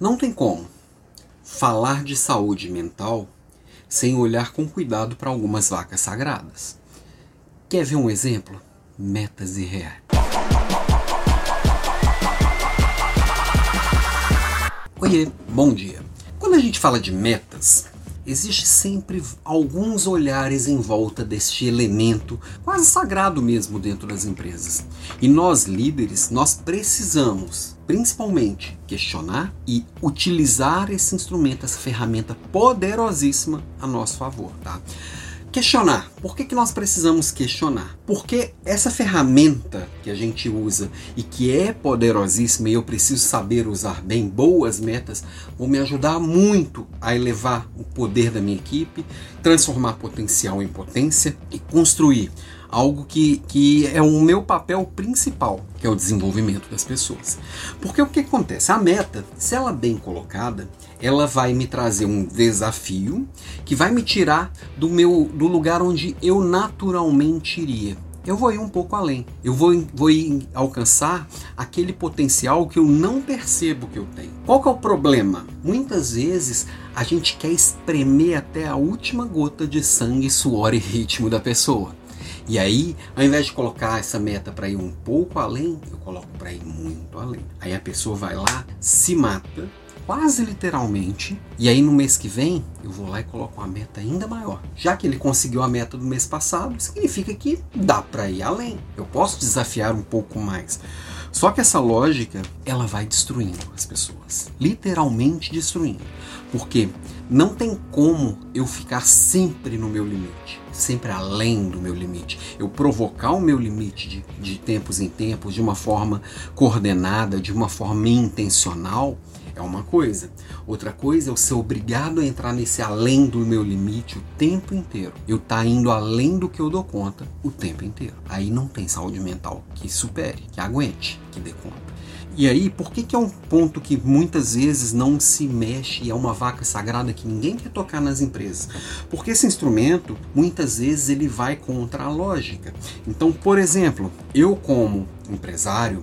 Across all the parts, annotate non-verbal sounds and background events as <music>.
Não tem como falar de saúde mental sem olhar com cuidado para algumas vacas sagradas. Quer ver um exemplo? Metas e reais. Oiê, bom dia. Quando a gente fala de metas, existe sempre alguns olhares em volta deste elemento quase sagrado mesmo dentro das empresas. E nós líderes, nós precisamos principalmente questionar e utilizar esse instrumento, essa ferramenta poderosíssima a nosso favor, tá? Questionar. Por que, que nós precisamos questionar? Porque essa ferramenta que a gente usa e que é poderosíssima e eu preciso saber usar bem boas metas, vão me ajudar muito a elevar o poder da minha equipe, transformar potencial em potência e construir algo que, que é o meu papel principal, que é o desenvolvimento das pessoas. Porque o que acontece? A meta, se ela é bem colocada, ela vai me trazer um desafio que vai me tirar do meu do lugar onde eu naturalmente iria. Eu vou ir um pouco além. Eu vou, vou alcançar aquele potencial que eu não percebo que eu tenho. Qual que é o problema? Muitas vezes a gente quer espremer até a última gota de sangue, suor e ritmo da pessoa. E aí, ao invés de colocar essa meta para ir um pouco além, eu coloco para ir muito além. Aí a pessoa vai lá, se mata, quase literalmente, e aí no mês que vem eu vou lá e coloco uma meta ainda maior. Já que ele conseguiu a meta do mês passado, significa que dá para ir além. Eu posso desafiar um pouco mais. Só que essa lógica, ela vai destruindo as pessoas, literalmente destruindo. Porque não tem como eu ficar sempre no meu limite, sempre além do meu limite. Eu provocar o meu limite de, de tempos em tempos, de uma forma coordenada, de uma forma intencional, é uma coisa. Outra coisa é eu ser obrigado a entrar nesse além do meu limite o tempo inteiro. Eu tá indo além do que eu dou conta o tempo inteiro. Aí não tem saúde mental que supere, que aguente, que dê conta. E aí, por que, que é um ponto que muitas vezes não se mexe e é uma vaca sagrada que ninguém quer tocar nas empresas? Porque esse instrumento, muitas vezes, ele vai contra a lógica. Então, por exemplo, eu como empresário,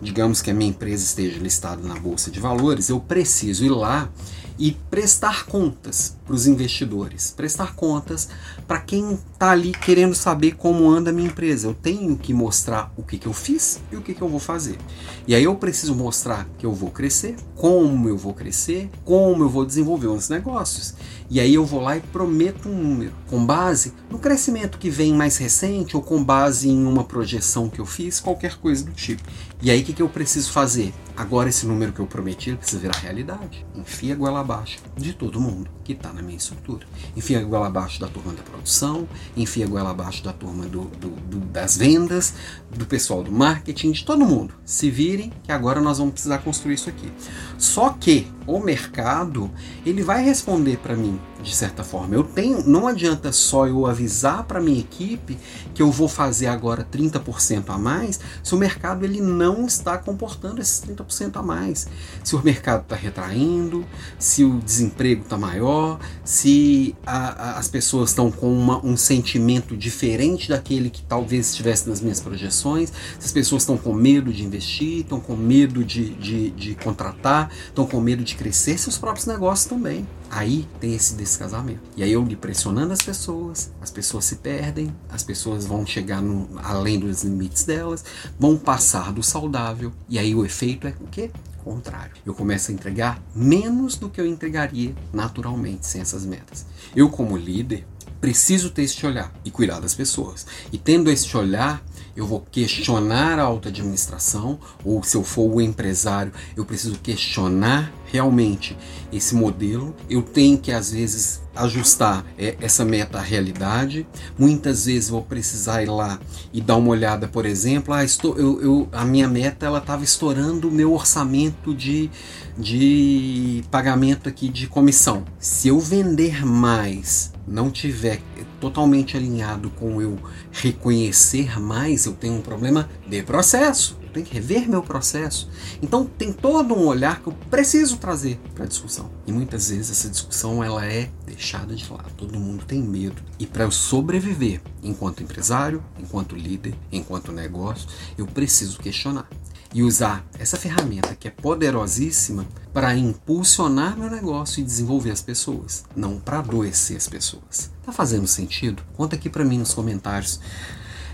digamos que a minha empresa esteja listada na bolsa de valores, eu preciso ir lá e prestar contas para os investidores, prestar contas para quem está ali querendo saber como anda a minha empresa. Eu tenho que mostrar o que, que eu fiz e o que, que eu vou fazer. E aí eu preciso mostrar que eu vou crescer, como eu vou crescer, como eu vou desenvolver os negócios. E aí eu vou lá e prometo um número com base no crescimento que vem mais recente ou com base em uma projeção que eu fiz, qualquer coisa do tipo. E aí o que, que eu preciso fazer? Agora esse número que eu prometi precisa virar realidade. Enfia a goela abaixo de todo mundo que está na minha estrutura. Enfia a goela abaixo da turma da produção, enfia a goela abaixo da turma do, do, do, das vendas, do pessoal do marketing, de todo mundo. Se virem que agora nós vamos precisar construir isso aqui. Só que o mercado ele vai responder para mim de certa forma. Eu tenho, não adianta só eu avisar para minha equipe que eu vou fazer agora 30% a mais, se o mercado ele não está comportando esses 30% a mais. Se o mercado está retraindo, se o desemprego está maior, se a, a, as pessoas estão com uma, um sentimento diferente daquele que talvez estivesse nas minhas projeções, se as pessoas estão com medo de investir, estão com medo de, de, de contratar, estão com medo de crescer seus próprios negócios também. Aí tem esse descasamento. E aí eu lhe pressionando as pessoas, as pessoas se perdem, as pessoas vão chegar no, além dos limites delas, vão passar do saudável. E aí o efeito é o quê? Contrário. Eu começo a entregar menos do que eu entregaria naturalmente sem essas metas. Eu, como líder, preciso ter este olhar e cuidar das pessoas. E tendo este olhar, eu vou questionar a alta administração, ou se eu for o empresário, eu preciso questionar realmente esse modelo. Eu tenho que, às vezes, ajustar é, essa meta à realidade. Muitas vezes vou precisar ir lá e dar uma olhada, por exemplo, ah, estou, eu, eu, a minha meta ela estava estourando o meu orçamento de, de pagamento aqui de comissão. Se eu vender mais, não tiver totalmente alinhado com eu reconhecer mais, eu tenho um problema de processo. Tenho que rever meu processo. Então tem todo um olhar que eu preciso trazer para a discussão. E muitas vezes essa discussão ela é deixada de lado. Todo mundo tem medo. E para eu sobreviver enquanto empresário, enquanto líder, enquanto negócio, eu preciso questionar. e usar essa ferramenta que é poderosíssima para impulsionar meu negócio e desenvolver as pessoas, não para adoecer as pessoas. Tá fazendo sentido? Conta aqui para mim nos comentários.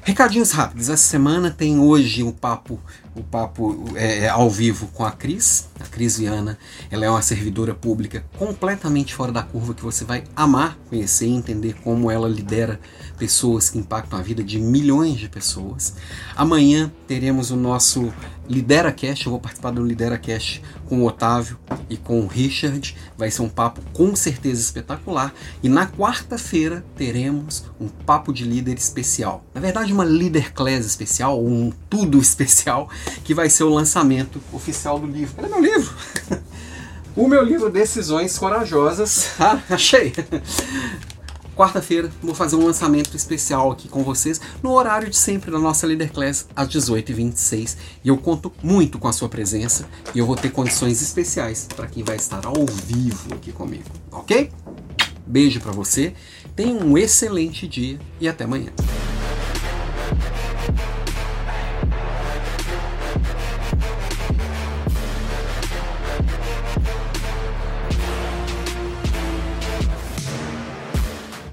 Recadinhos rápidos. Essa semana tem hoje um papo, o papo é, é, ao vivo com a Cris, a Cris Viana. Ela é uma servidora pública completamente fora da curva que você vai amar conhecer e entender como ela lidera pessoas que impactam a vida de milhões de pessoas. Amanhã teremos o nosso Lidera Cash. Eu vou participar do Lidera Cash com o Otávio e com o Richard. Vai ser um papo com certeza espetacular. E na quarta-feira teremos um papo de líder especial. Na verdade, uma líder class especial, um tudo especial, <laughs> que vai ser o lançamento oficial do livro. Cadê meu livro? <laughs> o meu livro Decisões Corajosas. <laughs> Ah, achei! Quarta-feira vou fazer um lançamento especial aqui com vocês no horário de sempre da nossa Leader Class às 18h26 e eu conto muito com a sua presença e eu vou ter condições especiais para quem vai estar ao vivo aqui comigo, ok? Beijo para você, tenha um excelente dia e até amanhã.